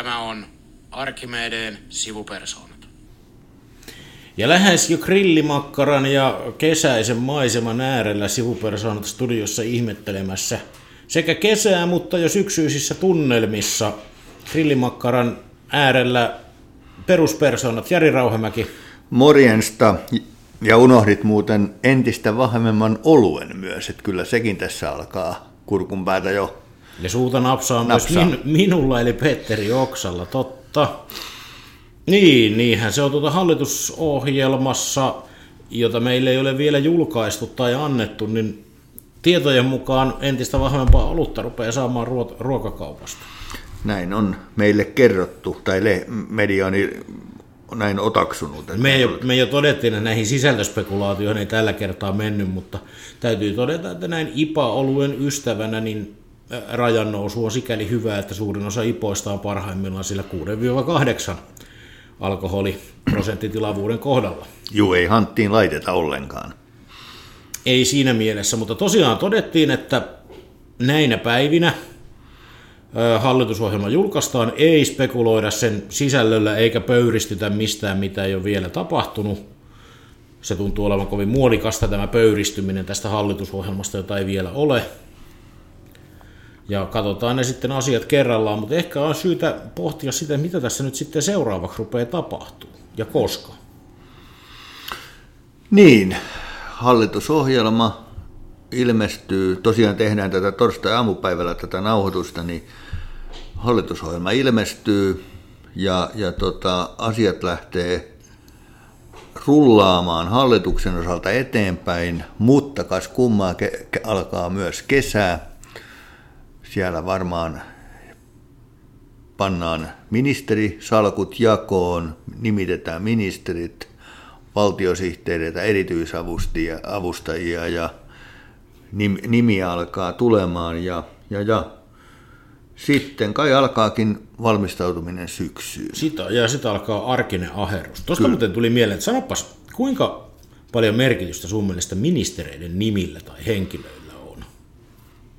Tämä on Arkimedeen sivupersoonat. Ja lähes jo grillimakkaran ja kesäisen maiseman äärellä sivupersoonat studiossa ihmettelemässä sekä kesää, mutta jo syksyisissä tunnelmissa grillimakkaran äärellä peruspersoonat Jari Rauhemäki. Morjensta ja unohdit muuten entistä vahvemman oluen myös, että kyllä sekin tässä alkaa kurkun päätä jo Ja suuta napsaa, Napsaa. myös min, minulla eli Petteri Oksalla, totta. Niin, niinhän se on tuota hallitusohjelmassa, jota meille ei ole vielä julkaistu tai annettu, niin tietojen mukaan entistä vahvempaa olutta rupeaa saamaan ruo- ruokakaupasta. näin on meille kerrottu, tai le- media on näin otaksunut. Että Me jo, me jo todettiin, että näihin sisältöspekulaatioihin ei tällä kertaa mennyt, mutta täytyy todeta, että näin IPA-oluen ystävänä, niin rajan nousu on sikäli hyvä, että suurin osa IPOista on parhaimmillaan sillä 6-8 alkoholiprosenttitilavuuden kohdalla. Juu, ei hanttiin laiteta ollenkaan. Ei siinä mielessä, mutta tosiaan todettiin, että näinä päivinä hallitusohjelma julkaistaan, ei spekuloida sen sisällöllä eikä pöyristytä mistään, mitä ei ole vielä tapahtunut. Se tuntuu olevan kovin muodikasta tämä pöyristyminen tästä hallitusohjelmasta, jota ei vielä ole. Ja katsotaan ne sitten asiat kerrallaan, mutta ehkä on syytä pohtia sitä, mitä tässä nyt sitten seuraavaksi rupeaa tapahtuu ja koska. Niin, hallitusohjelma ilmestyy, tosiaan tehdään tätä torstai-aamupäivällä tätä nauhoitusta, niin hallitusohjelma ilmestyy ja, ja tota, asiat lähtee rullaamaan hallituksen osalta eteenpäin, mutta kas kummaa ke- alkaa myös kesää. Siellä varmaan pannaan ministerisalkut jakoon, nimitetään ministerit, valtiosihteereitä, erityisavustajia avustajia ja nim- nimiä alkaa tulemaan ja, ja, ja sitten kai alkaakin valmistautuminen syksyyn. Sitä, ja sitten alkaa arkinen aherrus. Tuosta muuten tuli mieleen, että sanopas, kuinka paljon merkitystä sun mielestä ministereiden nimillä tai henkilöillä?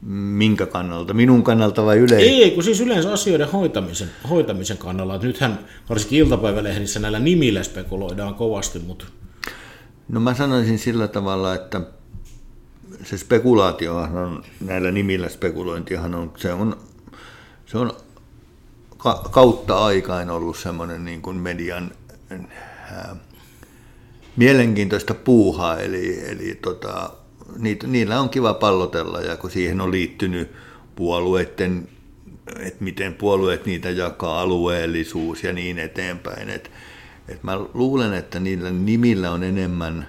Minkä kannalta? Minun kannalta vai yleensä? Ei, kun siis yleensä asioiden hoitamisen, hoitamisen kannalla. Että nythän varsinkin iltapäivälehdissä näillä nimillä spekuloidaan kovasti, mutta No mä sanoisin sillä tavalla, että se spekulaatiohan on, näillä nimillä spekulointihan on, se on, se on ka- kautta aikain ollut semmoinen niin kuin median ää, mielenkiintoista puuhaa, eli, eli tota, niitä, niillä on kiva pallotella, ja kun siihen on liittynyt puolueiden, että miten puolueet niitä jakaa, alueellisuus ja niin eteenpäin, että et mä luulen, että niillä nimillä on enemmän,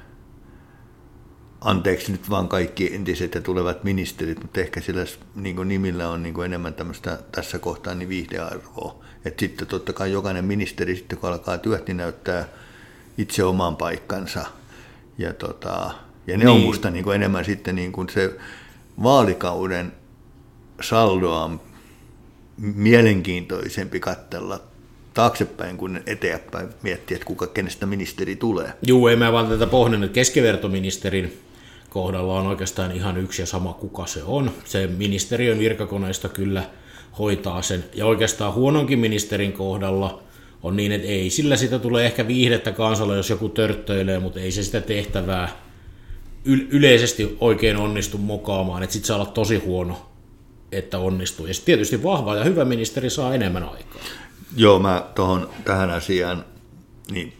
anteeksi nyt vaan kaikki entiset ja tulevat ministerit, mutta ehkä sillä niin nimillä on niin enemmän tämmöistä tässä kohtaa niin viihdearvoa. Että sitten totta kai jokainen ministeri sitten kun alkaa työt, niin näyttää itse oman paikkansa. Ja, tota, ja ne niin. on musta niin enemmän sitten niin kuin se vaalikauden saldoa on mielenkiintoisempi katsella taaksepäin kuin eteenpäin miettiä, että kuka kenestä ministeri tulee. juu, ei mä vaan tätä pohdinnut. Keskivertoministerin kohdalla on oikeastaan ihan yksi ja sama, kuka se on. Se ministeriön virkakoneista kyllä hoitaa sen. Ja oikeastaan huononkin ministerin kohdalla on niin, että ei sillä sitä tulee ehkä viihdettä kansalle, jos joku törttöilee, mutta ei se sitä tehtävää yleisesti oikein onnistu mokaamaan, että sit saa olla tosi huono, että onnistuu. Ja tietysti vahva ja hyvä ministeri saa enemmän aikaa. Joo, mä tohon, tähän asiaan, niin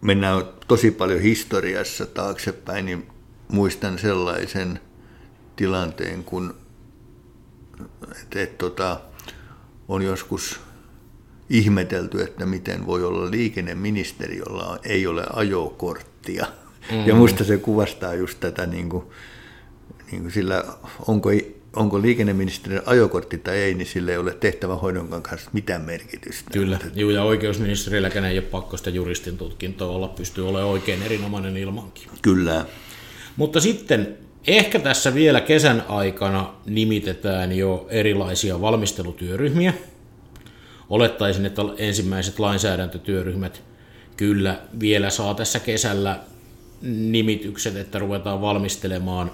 mennään tosi paljon historiassa taaksepäin, niin muistan sellaisen tilanteen, kun et, et, tota, on joskus ihmetelty, että miten voi olla liikenneministeri, jolla ei ole ajokorttia. Mm. Ja musta se kuvastaa just tätä, niin kuin, niin kuin sillä onko, onko liikenneministerin ajokortti tai ei, niin sillä ei ole tehtävähoidon kanssa mitään merkitystä. Kyllä, juu, ja oikeusministerilläkään ei ole pakko sitä juristin tutkintoa olla, pystyy olemaan oikein erinomainen ilmankin. Kyllä. Mutta sitten ehkä tässä vielä kesän aikana nimitetään jo erilaisia valmistelutyöryhmiä. Olettaisin, että ensimmäiset lainsäädäntötyöryhmät kyllä vielä saa tässä kesällä nimitykset, että ruvetaan valmistelemaan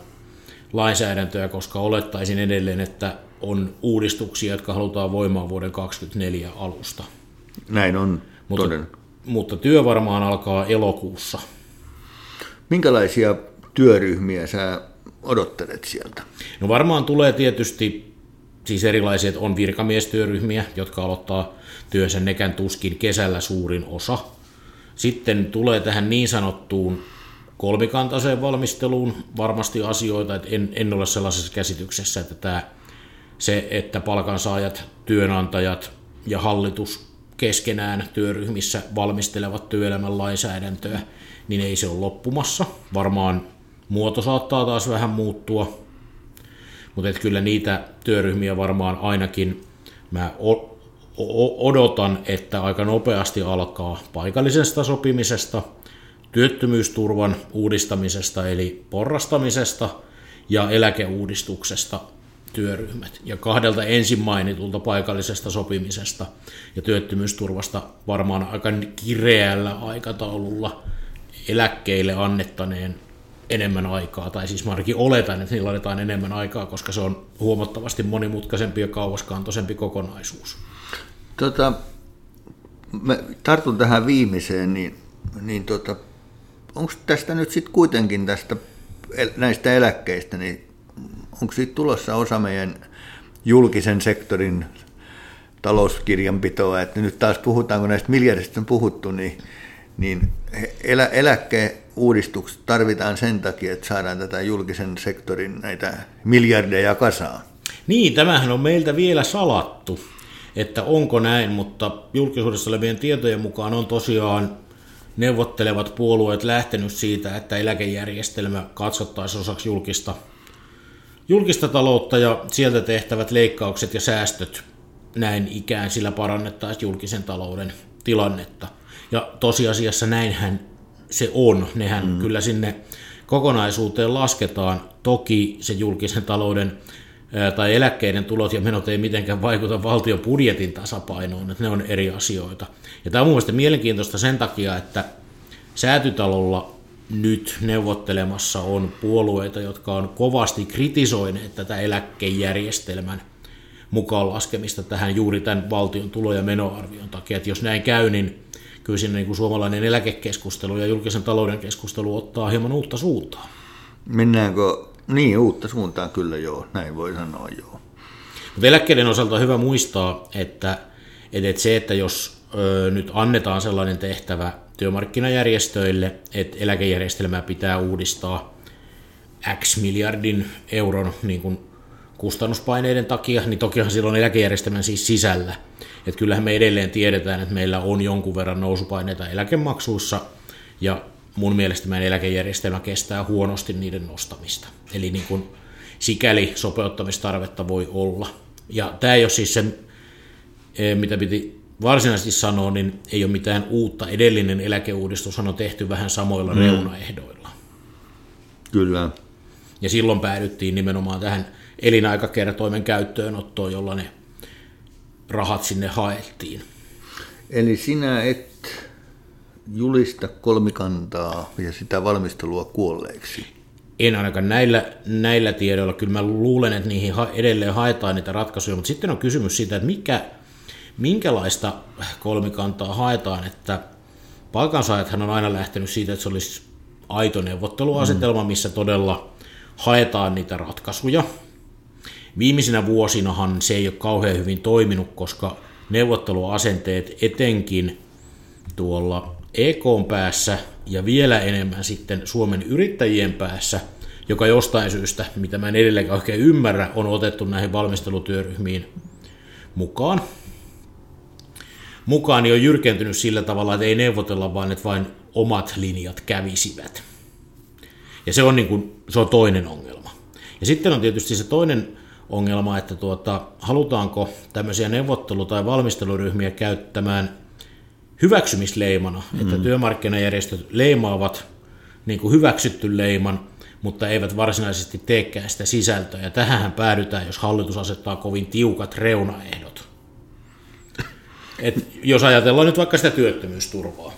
lainsäädäntöä, koska olettaisin edelleen, että on uudistuksia, jotka halutaan voimaan vuoden 2024 alusta. Näin on Mutta, mutta työ varmaan alkaa elokuussa. Minkälaisia työryhmiä sä odottelet sieltä? No varmaan tulee tietysti siis erilaisia, että on virkamiestyöryhmiä, jotka aloittaa työnsä nekän tuskin kesällä suurin osa. Sitten tulee tähän niin sanottuun kolmikantaiseen valmisteluun varmasti asioita, että en, en ole sellaisessa käsityksessä, että tämä, se, että palkansaajat, työnantajat ja hallitus keskenään työryhmissä valmistelevat työelämän lainsäädäntöä, niin ei se ole loppumassa. Varmaan muoto saattaa taas vähän muuttua, mutta et kyllä niitä työryhmiä varmaan ainakin mä odotan, että aika nopeasti alkaa paikallisesta sopimisesta, työttömyysturvan uudistamisesta eli porrastamisesta ja eläkeuudistuksesta työryhmät. Ja kahdelta ensin mainitulta paikallisesta sopimisesta ja työttömyysturvasta varmaan aika kireällä aikataululla eläkkeille annettaneen enemmän aikaa, tai siis mä ainakin oletan, että niillä annetaan enemmän aikaa, koska se on huomattavasti monimutkaisempi ja kauaskantoisempi kokonaisuus. Tota, mä tartun tähän viimeiseen, niin, niin tota, onko tästä nyt sitten kuitenkin tästä näistä eläkkeistä, niin onko siitä tulossa osa meidän julkisen sektorin talouskirjanpitoa, että nyt taas puhutaan, kun näistä miljardista on puhuttu, niin, niin elä, eläkeuudistukset tarvitaan sen takia, että saadaan tätä julkisen sektorin näitä miljardeja kasaan. Niin, tämähän on meiltä vielä salattu, että onko näin, mutta julkisuudessa olevien tietojen mukaan on tosiaan neuvottelevat puolueet lähtenyt siitä, että eläkejärjestelmä katsottaisiin osaksi julkista, julkista taloutta ja sieltä tehtävät leikkaukset ja säästöt näin ikään sillä parannettaisiin julkisen talouden tilannetta. Ja tosiasiassa näinhän se on. Nehän mm. kyllä sinne kokonaisuuteen lasketaan. Toki se julkisen talouden tai eläkkeiden tulot ja menot ei mitenkään vaikuta valtion budjetin tasapainoon, että ne on eri asioita. Ja tämä on mun mielestä mielenkiintoista sen takia, että säätytalolla nyt neuvottelemassa on puolueita, jotka on kovasti kritisoineet tätä eläkejärjestelmän mukaan laskemista tähän juuri tämän valtion tulo- ja menoarvion takia. Että jos näin käy, niin kyllä siinä niin kuin suomalainen eläkekeskustelu ja julkisen talouden keskustelu ottaa hieman uutta suuntaa. Mennäänkö niin, uutta suuntaan kyllä joo, näin voi sanoa joo. Mutta eläkkeiden osalta on hyvä muistaa, että, että se, että jos ö, nyt annetaan sellainen tehtävä työmarkkinajärjestöille, että eläkejärjestelmää pitää uudistaa X miljardin euron niin kuin kustannuspaineiden takia, niin tokihan silloin eläkejärjestelmän siis sisällä. Että kyllähän me edelleen tiedetään, että meillä on jonkun verran nousupaineita eläkemaksuissa, ja mun mielestä meidän eläkejärjestelmä kestää huonosti niiden nostamista. Eli niin kuin sikäli sopeuttamistarvetta voi olla. Ja tämä ei ole siis se, mitä piti varsinaisesti sanoa, niin ei ole mitään uutta. Edellinen eläkeuudistus on tehty vähän samoilla mm. reunaehdoilla. Kyllä. Ja silloin päädyttiin nimenomaan tähän elinaikakertoimen käyttöönottoon, jolla ne rahat sinne haettiin. Eli sinä et julista kolmikantaa ja sitä valmistelua kuolleeksi? En ainakaan näillä, näillä tiedoilla. Kyllä mä luulen, että niihin edelleen haetaan niitä ratkaisuja, mutta sitten on kysymys siitä, että mikä, minkälaista kolmikantaa haetaan, että palkansaajathan on aina lähtenyt siitä, että se olisi aito neuvotteluasetelma, mm. missä todella haetaan niitä ratkaisuja. Viimeisinä vuosinahan se ei ole kauhean hyvin toiminut, koska neuvotteluasenteet etenkin tuolla EK päässä ja vielä enemmän sitten Suomen yrittäjien päässä, joka jostain syystä, mitä mä en edelleenkään oikein ymmärrä, on otettu näihin valmistelutyöryhmiin mukaan. Mukaan on jyrkentynyt sillä tavalla, että ei neuvotella, vaan että vain omat linjat kävisivät. Ja se on, niin kuin, se on toinen ongelma. Ja sitten on tietysti se toinen ongelma, että tuota, halutaanko tämmöisiä neuvottelu- tai valmisteluryhmiä käyttämään hyväksymisleimana, mm. että työmarkkinajärjestöt leimaavat niin kuin hyväksytty leiman, mutta eivät varsinaisesti teekään sitä sisältöä. Ja tähän päädytään, jos hallitus asettaa kovin tiukat reunaehdot. Et jos ajatellaan nyt vaikka sitä työttömyysturvaa,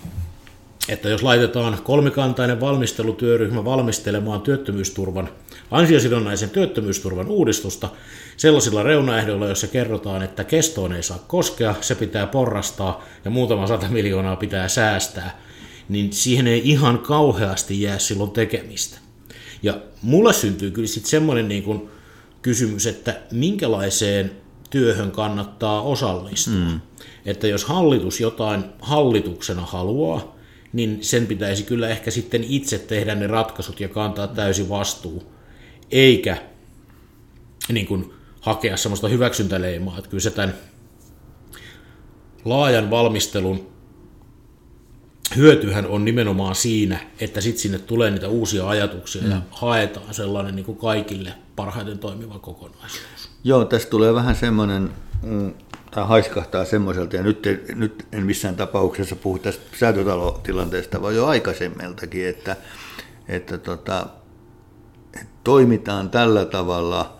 että jos laitetaan kolmikantainen valmistelutyöryhmä valmistelemaan työttömyysturvan, ansiosidonnaisen työttömyysturvan uudistusta sellaisilla reunaehdoilla, joissa kerrotaan, että kestoon ei saa koskea, se pitää porrastaa ja muutama sata miljoonaa pitää säästää, niin siihen ei ihan kauheasti jää silloin tekemistä. Ja mulle syntyy kyllä sitten semmoinen niin kuin kysymys, että minkälaiseen työhön kannattaa osallistua. Mm. Että jos hallitus jotain hallituksena haluaa, niin sen pitäisi kyllä ehkä sitten itse tehdä ne ratkaisut ja kantaa täysi vastuu, eikä niin kuin hakea semmoista hyväksyntäleimaa. Että kyllä se tämän laajan valmistelun hyötyhän on nimenomaan siinä, että sitten sinne tulee niitä uusia ajatuksia mm. ja haetaan sellainen niin kuin kaikille parhaiten toimiva kokonaisuus. Joo, tässä tulee vähän semmoinen, tai haiskahtaa semmoiselta, ja nyt, nyt en missään tapauksessa puhu tästä säätötalotilanteesta, vaan jo aikaisemmeltakin, että, että tota, toimitaan tällä tavalla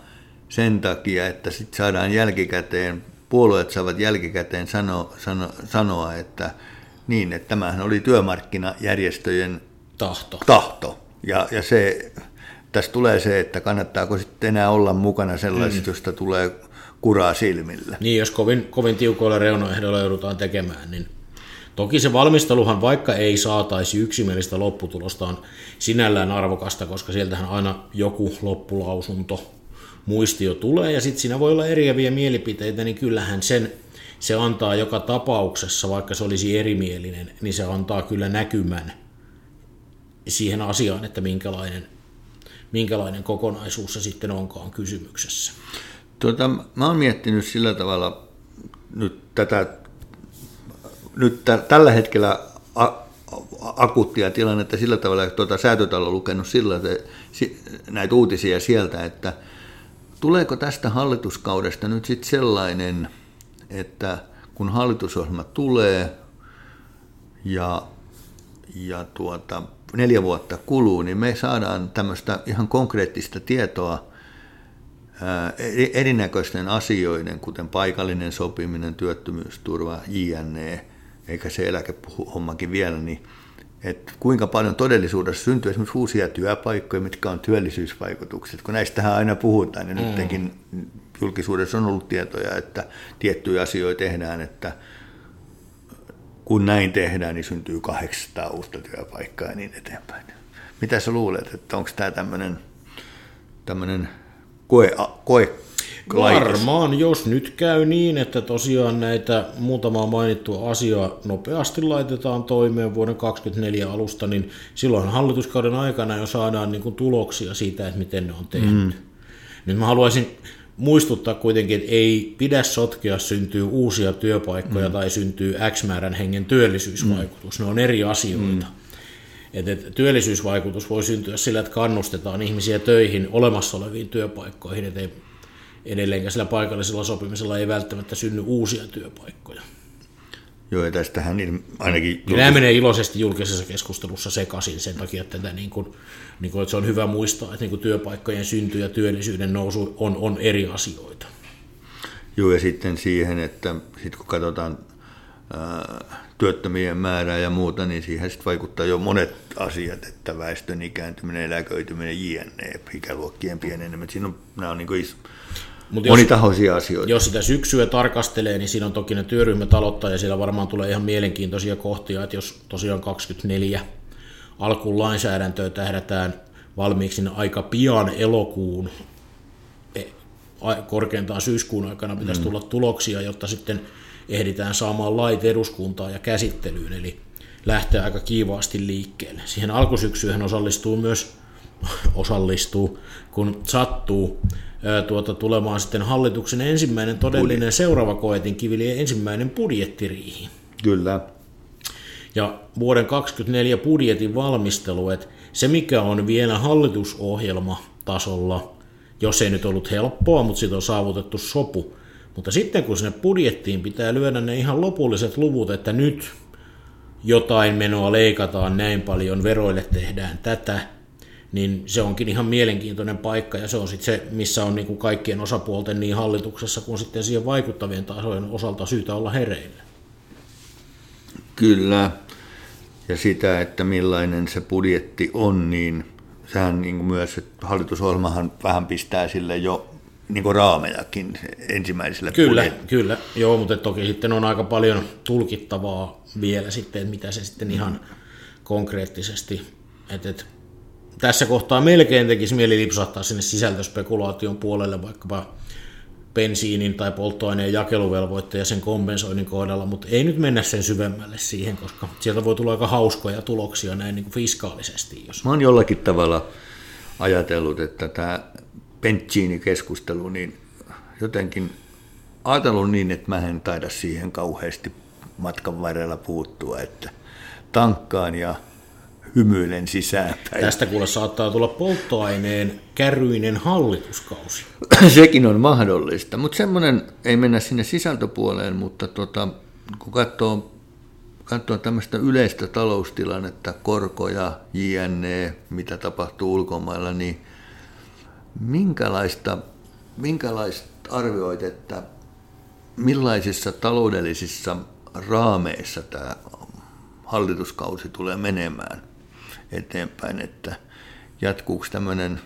sen takia, että sitten saadaan jälkikäteen, puolueet saavat jälkikäteen sano, sano, sanoa, että niin, että tämähän oli työmarkkinajärjestöjen tahto. tahto. Ja, ja se, tässä tulee se, että kannattaako sitten enää olla mukana sellaisista, mm. josta tulee kuraa silmille. Niin, jos kovin, kovin tiukoilla reunaehdoilla joudutaan tekemään, niin Toki se valmisteluhan, vaikka ei saataisi yksimielistä lopputulosta, on sinällään arvokasta, koska sieltähän aina joku loppulausunto muistio tulee, ja sitten siinä voi olla eriäviä mielipiteitä, niin kyllähän sen, se antaa joka tapauksessa, vaikka se olisi erimielinen, niin se antaa kyllä näkymän siihen asiaan, että minkälainen, minkälainen kokonaisuus se sitten onkaan kysymyksessä. Tuota, mä oon miettinyt sillä tavalla nyt tätä, nyt t- tällä hetkellä a- akuuttia tilannetta sillä tavalla, että tuota säätötalo on lukenut sillä, että näitä uutisia sieltä, että tuleeko tästä hallituskaudesta nyt sitten sellainen, että kun hallitusohjelma tulee ja, ja tuota, neljä vuotta kuluu, niin me saadaan tämmöistä ihan konkreettista tietoa erinäköisten asioiden, kuten paikallinen sopiminen, työttömyysturva, JNE, eikä se eläkehommakin vielä, niin että kuinka paljon todellisuudessa syntyy esimerkiksi uusia työpaikkoja, mitkä on työllisyysvaikutukset. Kun näistähän aina puhutaan, niin mm. nytkin julkisuudessa on ollut tietoja, että tiettyjä asioita tehdään, että kun näin tehdään, niin syntyy 800 uutta työpaikkaa ja niin eteenpäin. Mitä sä luulet, että onko tämä tämmöinen koe, koe Varmaan, jos nyt käy niin, että tosiaan näitä muutamaa mainittua asiaa nopeasti laitetaan toimeen vuoden 2024 alusta, niin silloin hallituskauden aikana jo saadaan niin kuin tuloksia siitä, että miten ne on tehty. Mm. Nyt mä haluaisin muistuttaa kuitenkin, että ei pidä sotkea syntyy uusia työpaikkoja mm. tai syntyy X määrän hengen työllisyysvaikutus. Mm. Ne on eri asioita. Mm. Et, et, työllisyysvaikutus voi syntyä sillä, että kannustetaan ihmisiä töihin olemassa oleviin työpaikkoihin, että ei edelleenkään sillä paikallisella sopimisella ei välttämättä synny uusia työpaikkoja. Joo, ja tästähän niin ainakin... Julkis... Nämä menee iloisesti julkisessa keskustelussa sekaisin sen takia, että, tätä niin kuin, niin kuin, että se on hyvä muistaa, että niin kuin työpaikkojen synty ja työllisyyden nousu on, on eri asioita. Joo, ja sitten siihen, että sit kun katsotaan työttömien määrää ja muuta, niin siihen sitten vaikuttaa jo monet asiat, että väestön ikääntyminen, eläköityminen, jne, ikäluokkien pienenemät. Siinä on, nämä on niin kuin iso, Mut monitahoisia jos, asioita. Jos sitä syksyä tarkastelee, niin siinä on toki ne työryhmät aloittaa ja siellä varmaan tulee ihan mielenkiintoisia kohtia, että jos tosiaan 24 alkuun lainsäädäntöä tähdätään valmiiksi niin aika pian elokuun, e, korkeintaan syyskuun aikana pitäisi mm. tulla tuloksia, jotta sitten ehditään saamaan lait eduskuntaan ja käsittelyyn, eli lähtee aika kiivaasti liikkeelle. Siihen alkusyksyyn osallistuu myös osallistuu, kun sattuu tuota, tulemaan sitten hallituksen ensimmäinen todellinen Budjet. seuraava koetin kivili ensimmäinen budjettiriihi. Kyllä. Ja vuoden 2024 budjetin valmistelu, että se mikä on vielä hallitusohjelma tasolla, jos ei nyt ollut helppoa, mutta siitä on saavutettu sopu. Mutta sitten kun sinne budjettiin pitää lyödä ne ihan lopulliset luvut, että nyt jotain menoa leikataan näin paljon, veroille tehdään tätä, niin se onkin ihan mielenkiintoinen paikka ja se on sitten se, missä on niin kuin kaikkien osapuolten niin hallituksessa kuin sitten siihen vaikuttavien tasojen osalta syytä olla hereillä. Kyllä. ja sitä, että millainen se budjetti on, niin sehän niin kuin myös, että hallitusohjelmahan vähän pistää sille jo niin kuin raamejakin ensimmäiselle Kyllä, budjetille. kyllä. Joo, mutta toki sitten on aika paljon tulkittavaa vielä sitten, että mitä se sitten ihan konkreettisesti, että, että tässä kohtaa melkein tekisi mieli lipsahtaa sinne sisältöspekulaation puolelle vaikkapa bensiinin tai polttoaineen jakeluvelvoitteen ja sen kompensoinnin kohdalla, mutta ei nyt mennä sen syvemmälle siihen, koska sieltä voi tulla aika hauskoja tuloksia näin niin kuin fiskaalisesti. Jos... Mä oon jollakin tavalla ajatellut, että tämä bensiinikeskustelu, niin jotenkin ajatellut niin, että mä en taida siihen kauheasti matkan varrella puuttua, että tankkaan ja hymyilen sisäänpäin. Tästä kuule saattaa tulla polttoaineen kärryinen hallituskausi. Sekin on mahdollista, mutta semmoinen, ei mennä sinne sisältöpuoleen, mutta tota, kun katsoo, katsoo tämmöistä yleistä taloustilannetta, korkoja, JNE, mitä tapahtuu ulkomailla, niin minkälaista, minkälaista arvioit, että millaisissa taloudellisissa raameissa tämä hallituskausi tulee menemään eteenpäin, että jatkuuko tämmöinen,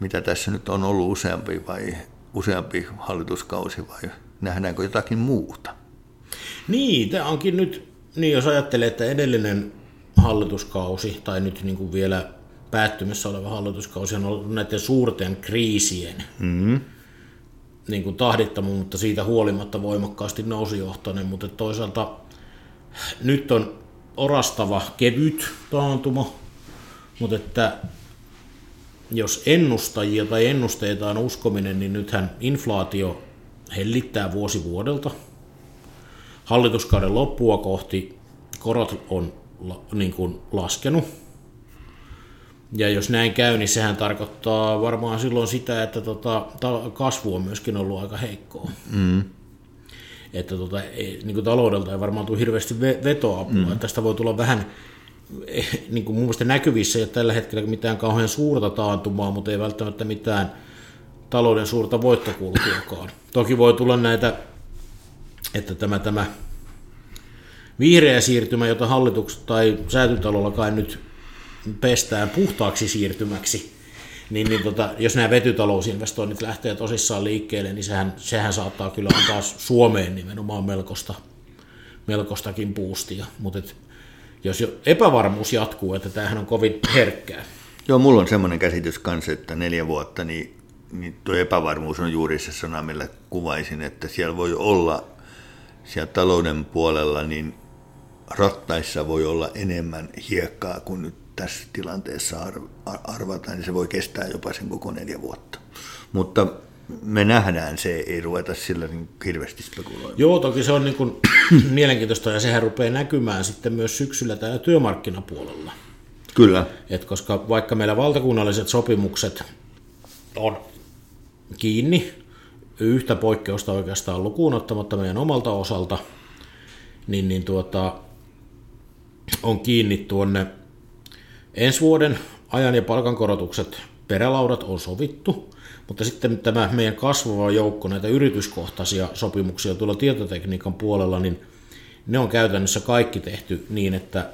mitä tässä nyt on ollut useampi vai useampi hallituskausi vai nähdäänkö jotakin muuta? Niin, tämä onkin nyt, niin jos ajattelee, että edellinen hallituskausi tai nyt niin kuin vielä päättymässä oleva hallituskausi on ollut näiden suurten kriisien mm-hmm. niin kuin tahdittama, mutta siitä huolimatta voimakkaasti nousujohtainen, mutta toisaalta nyt on orastava kevyt taantuma, mutta että jos ennustajia tai ennusteita on uskominen, niin nythän inflaatio hellittää vuosi vuodelta. Hallituskauden loppua kohti korot on niin kuin laskenut. Ja jos näin käy, niin sehän tarkoittaa varmaan silloin sitä, että tota, kasvu on myöskin ollut aika heikkoa. Mm että tota, ei, niin kuin taloudelta ei varmaan tule hirveästi vetoapua. Mm. Tästä voi tulla vähän, eh, niin kuin mun mielestä näkyvissä ei ole tällä hetkellä mitään kauhean suurta taantumaa, mutta ei välttämättä mitään talouden suurta voittokulkuakaan. Toki voi tulla näitä, että tämä, tämä vihreä siirtymä, jota hallituksessa tai säätytalolla kai nyt pestään puhtaaksi siirtymäksi, niin, niin tota, jos nämä vetytalousinvestoinnit lähtee tosissaan liikkeelle, niin sehän, sehän saattaa kyllä antaa Suomeen nimenomaan melkoista, melkoistakin puustia. Mutta jos jo epävarmuus jatkuu, että tämähän on kovin herkkää. Joo, mulla on semmoinen käsitys kanssa, että neljä vuotta, niin, niin tuo epävarmuus on juuri se sana, millä kuvaisin, että siellä voi olla siellä talouden puolella, niin rattaissa voi olla enemmän hiekkaa kuin nyt tässä tilanteessa arvata, niin se voi kestää jopa sen koko neljä vuotta. Mutta me nähdään se, ei ruveta sillä niin hirveästi spekuloimaan. Joo, toki se on niin kuin mielenkiintoista ja sehän rupeaa näkymään sitten myös syksyllä täällä työmarkkinapuolella. Kyllä. Et koska vaikka meillä valtakunnalliset sopimukset on kiinni, yhtä poikkeusta oikeastaan lukuun ottamatta meidän omalta osalta, niin, niin tuota, on kiinni tuonne Ensi vuoden ajan ja palkankorotukset perälaudat on sovittu, mutta sitten tämä meidän kasvava joukko näitä yrityskohtaisia sopimuksia tuolla tietotekniikan puolella, niin ne on käytännössä kaikki tehty niin, että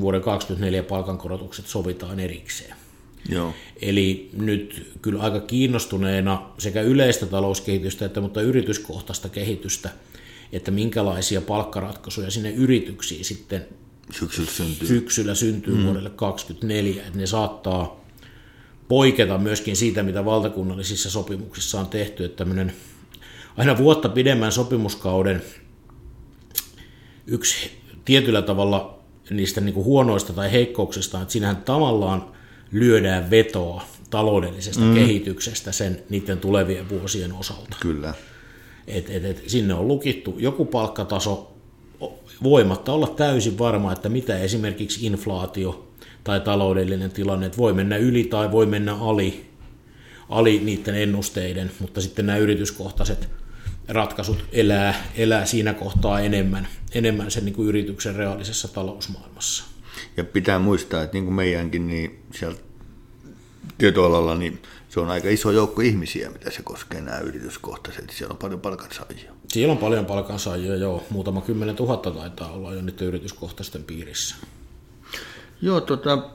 vuoden 2024 palkankorotukset sovitaan erikseen. Joo. Eli nyt kyllä aika kiinnostuneena sekä yleistä talouskehitystä että mutta yrityskohtaista kehitystä, että minkälaisia palkkaratkaisuja sinne yrityksiin sitten syksyllä syntyy, syksyllä syntyy mm. vuodelle 2024, että ne saattaa poiketa myöskin siitä, mitä valtakunnallisissa sopimuksissa on tehty, että tämmöinen aina vuotta pidemmän sopimuskauden yksi tietyllä tavalla niistä niin kuin huonoista tai heikkouksista, että siinähän tavallaan lyödään vetoa taloudellisesta mm. kehityksestä sen niiden tulevien vuosien osalta. Kyllä. Et, et, et, sinne on lukittu joku palkkataso, voimatta olla täysin varma, että mitä esimerkiksi inflaatio tai taloudellinen tilanne, että voi mennä yli tai voi mennä ali, ali niiden ennusteiden, mutta sitten nämä yrityskohtaiset ratkaisut elää, elää siinä kohtaa enemmän, enemmän sen niin kuin yrityksen reaalisessa talousmaailmassa. Ja pitää muistaa, että niin kuin meidänkin, niin sieltä tietoalalla, niin se on aika iso joukko ihmisiä, mitä se koskee nämä yrityskohtaiset. Siellä on paljon palkansaajia. Siellä on paljon palkansaajia, joo. Muutama kymmenen tuhatta taitaa olla jo nyt yrityskohtaisten piirissä. Joo, tota,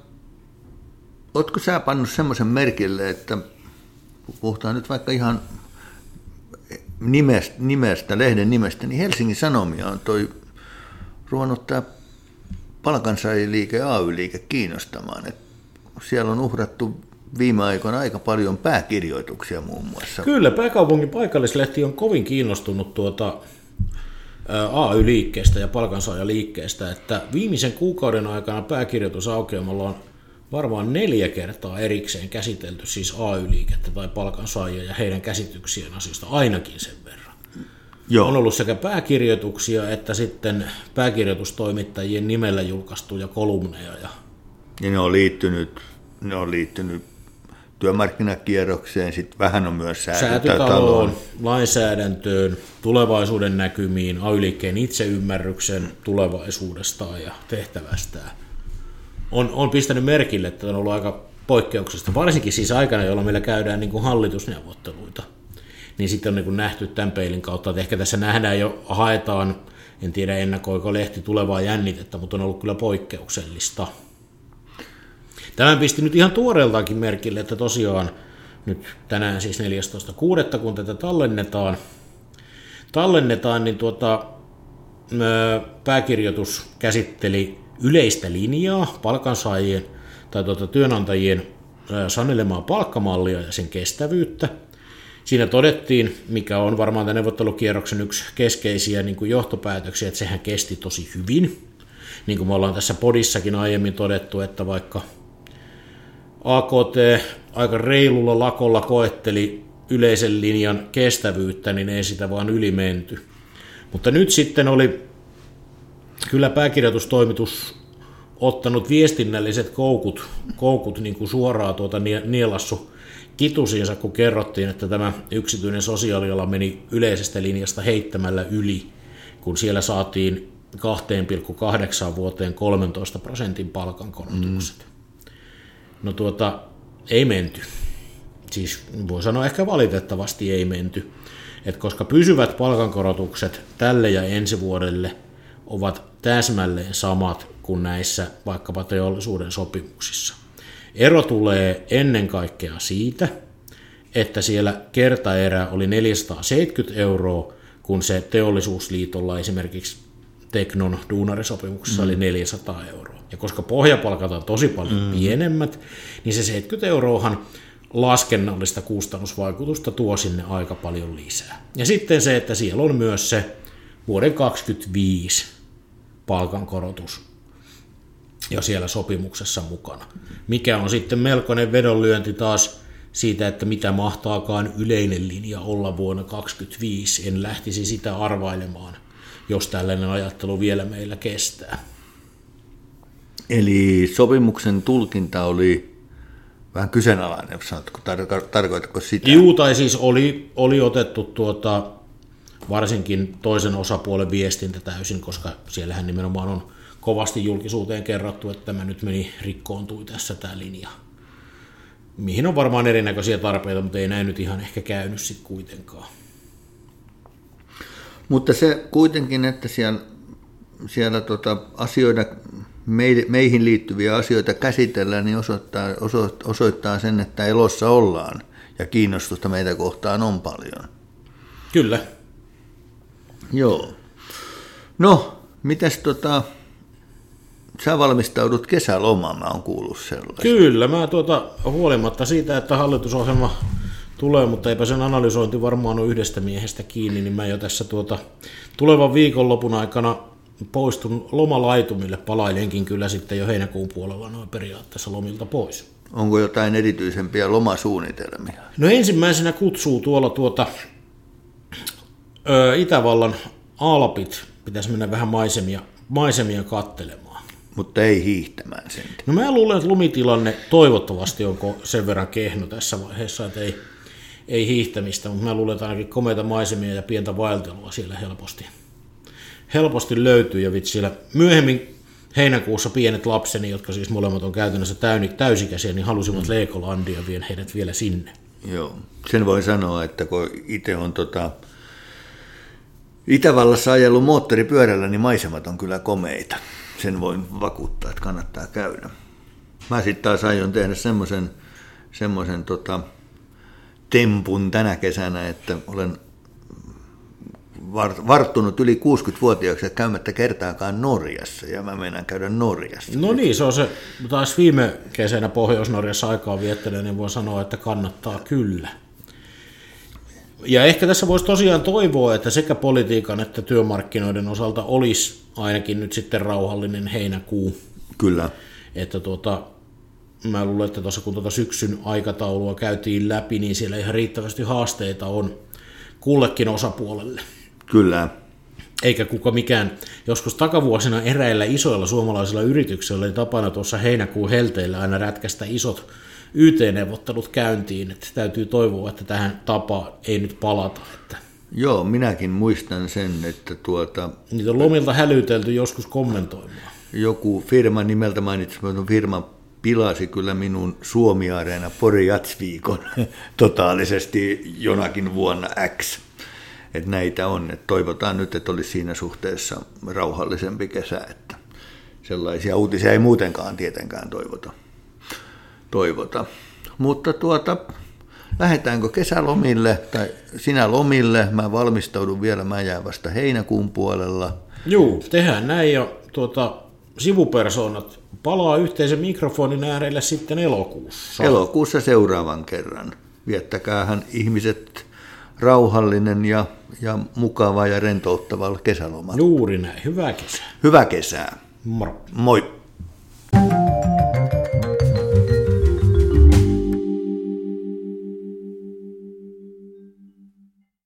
ootko sä pannut semmoisen merkille, että puhutaan nyt vaikka ihan nimestä, nimestä, lehden nimestä, niin Helsingin Sanomia on toi ruvennut tämä palkansaajiliike, AY-liike kiinnostamaan. Et siellä on uhrattu viime aikoina aika paljon pääkirjoituksia muun muassa. Kyllä, pääkaupungin paikallislehti on kovin kiinnostunut tuota AY-liikkeestä ja palkansaajaliikkeestä, että viimeisen kuukauden aikana pääkirjoitusaukeamalla on varmaan neljä kertaa erikseen käsitelty siis AY-liikettä tai palkansaajia ja heidän käsityksien asioista ainakin sen verran. Joo. On ollut sekä pääkirjoituksia että sitten pääkirjoitustoimittajien nimellä julkaistuja kolumneja. Ja, ja ne on liittynyt, ne on liittynyt työmarkkinakierrokseen, sitten vähän on myös säätötaloon, lainsäädäntöön, tulevaisuuden näkymiin, ay itseymmärryksen tulevaisuudesta ja tehtävästään. On, on pistänyt merkille, että on ollut aika poikkeuksesta, varsinkin siis aikana, jolloin meillä käydään niin kuin hallitusneuvotteluita. Niin sitten on niin kuin nähty tämän peilin kautta, että ehkä tässä nähdään jo, haetaan, en tiedä ennakoiko lehti tulevaa jännitettä, mutta on ollut kyllä poikkeuksellista. Tämän pisti nyt ihan tuoreeltaankin merkille, että tosiaan nyt tänään siis 14.6. kun tätä tallennetaan, tallennetaan niin tuota, pääkirjoitus käsitteli yleistä linjaa palkansaajien tai tuota, työnantajien sanelemaa palkkamallia ja sen kestävyyttä. Siinä todettiin, mikä on varmaan tämän neuvottelukierroksen yksi keskeisiä niin kuin johtopäätöksiä, että sehän kesti tosi hyvin. Niin kuin me ollaan tässä podissakin aiemmin todettu, että vaikka AKT aika reilulla lakolla koetteli yleisen linjan kestävyyttä, niin ei sitä vaan ylimenty. Mutta nyt sitten oli kyllä pääkirjoitustoimitus ottanut viestinnälliset koukut, koukut niin kuin suoraan tuota nielassu kitusiinsa, kun kerrottiin, että tämä yksityinen sosiaaliala meni yleisestä linjasta heittämällä yli, kun siellä saatiin 2,8 vuoteen 13 prosentin palkankorotukset. Mm. No tuota, ei menty. Siis voi sanoa ehkä valitettavasti ei menty. Et koska pysyvät palkankorotukset tälle ja ensi vuodelle ovat täsmälleen samat kuin näissä vaikkapa teollisuuden sopimuksissa. Ero tulee ennen kaikkea siitä, että siellä kertaerä oli 470 euroa, kun se teollisuusliitolla esimerkiksi Teknon duunarisopimuksessa mm. oli 400 euroa. Ja koska pohjapalkat on tosi paljon mm. pienemmät, niin se 70 euroahan laskennallista kustannusvaikutusta tuo sinne aika paljon lisää. Ja sitten se, että siellä on myös se vuoden 2025 palkankorotus jo siellä sopimuksessa mukana. Mikä on sitten melkoinen vedonlyönti taas siitä, että mitä mahtaakaan yleinen linja olla vuonna 2025. En lähtisi sitä arvailemaan, jos tällainen ajattelu vielä meillä kestää. Eli sopimuksen tulkinta oli vähän kyseenalainen, sanotko, tarkoitatko sitä? Juu, tai siis oli, oli otettu tuota, varsinkin toisen osapuolen viestintä täysin, koska siellähän nimenomaan on kovasti julkisuuteen kerrottu, että tämä nyt meni rikkoontui tässä tämä linja. Mihin on varmaan erinäköisiä tarpeita, mutta ei näin nyt ihan ehkä käynyt sitten kuitenkaan. Mutta se kuitenkin, että siellä, siellä tota asioida meihin liittyviä asioita käsitellään, niin osoittaa, osoittaa sen, että elossa ollaan ja kiinnostusta meitä kohtaan on paljon. Kyllä. Joo. No, mitäs tota, sä valmistaudut kesälomaan, mä oon kuullut sellaista. Kyllä, mä tuota, huolimatta siitä, että hallitusohjelma tulee, mutta eipä sen analysointi varmaan ole yhdestä miehestä kiinni, niin mä jo tässä tuota, tulevan viikonlopun aikana poistun lomalaitumille, palailenkin kyllä sitten jo heinäkuun puolella noin periaatteessa lomilta pois. Onko jotain erityisempiä lomasuunnitelmia? No ensimmäisenä kutsuu tuolla tuota ö, Itävallan Alpit, pitäisi mennä vähän maisemia, maisemia kattelemaan. Mutta ei hiihtämään sen. No mä luulen, että lumitilanne toivottavasti onko sen verran kehno tässä vaiheessa, että ei, ei hiihtämistä, mutta mä luulen, että ainakin komeita maisemia ja pientä vaeltelua siellä helposti helposti löytyy ja vitsillä myöhemmin heinäkuussa pienet lapseni, jotka siis molemmat on käytännössä täysikäisiä, niin halusivat mm. Legolandia vien heidät vielä sinne. Joo, sen voi sanoa, että kun itse on tota, Itävallassa ajellut moottoripyörällä, niin maisemat on kyllä komeita. Sen voin vakuuttaa, että kannattaa käydä. Mä sitten taas aion tehdä semmoisen semmoisen tota, tempun tänä kesänä, että olen varttunut yli 60-vuotiaaksi ja käymättä kertaakaan Norjassa, ja mä menen käydä Norjassa. No niin, se on se, taas viime kesänä Pohjois-Norjassa aikaa viettelen, niin voi sanoa, että kannattaa kyllä. Ja ehkä tässä voisi tosiaan toivoa, että sekä politiikan että työmarkkinoiden osalta olisi ainakin nyt sitten rauhallinen heinäkuu. Kyllä. Että tuota, mä luulen, että tuossa kun tuota syksyn aikataulua käytiin läpi, niin siellä ihan riittävästi haasteita on kullekin osapuolelle. Kyllä. Eikä kuka mikään, joskus takavuosina eräillä isoilla suomalaisilla yrityksillä oli tapana tuossa heinäkuun helteillä aina rätkästä isot YT-neuvottelut käyntiin, että täytyy toivoa, että tähän tapaan ei nyt palata. Että Joo, minäkin muistan sen, että tuota... Niitä on lomilta hälytelty joskus kommentoimaan. Joku firma nimeltä mainitsematon firma pilasi kyllä minun Suomi-areena Pori Jatsviikon totaalisesti jonakin vuonna X. Että näitä on. Et toivotaan nyt, että olisi siinä suhteessa rauhallisempi kesä, että sellaisia uutisia ei muutenkaan tietenkään toivota. toivota. Mutta tuota, lähdetäänkö kesälomille tai sinä lomille? Mä valmistaudun vielä, mä jään vasta heinäkuun puolella. Joo, tehdään näin ja tuota, sivupersonat palaa yhteisen mikrofonin äärelle sitten elokuussa. Elokuussa seuraavan kerran. Viettäkäähän ihmiset rauhallinen ja, ja mukava ja rentouttava kesäloma. Juuri näin. Hyvää kesää. Hyvää kesää. Moro. Moi.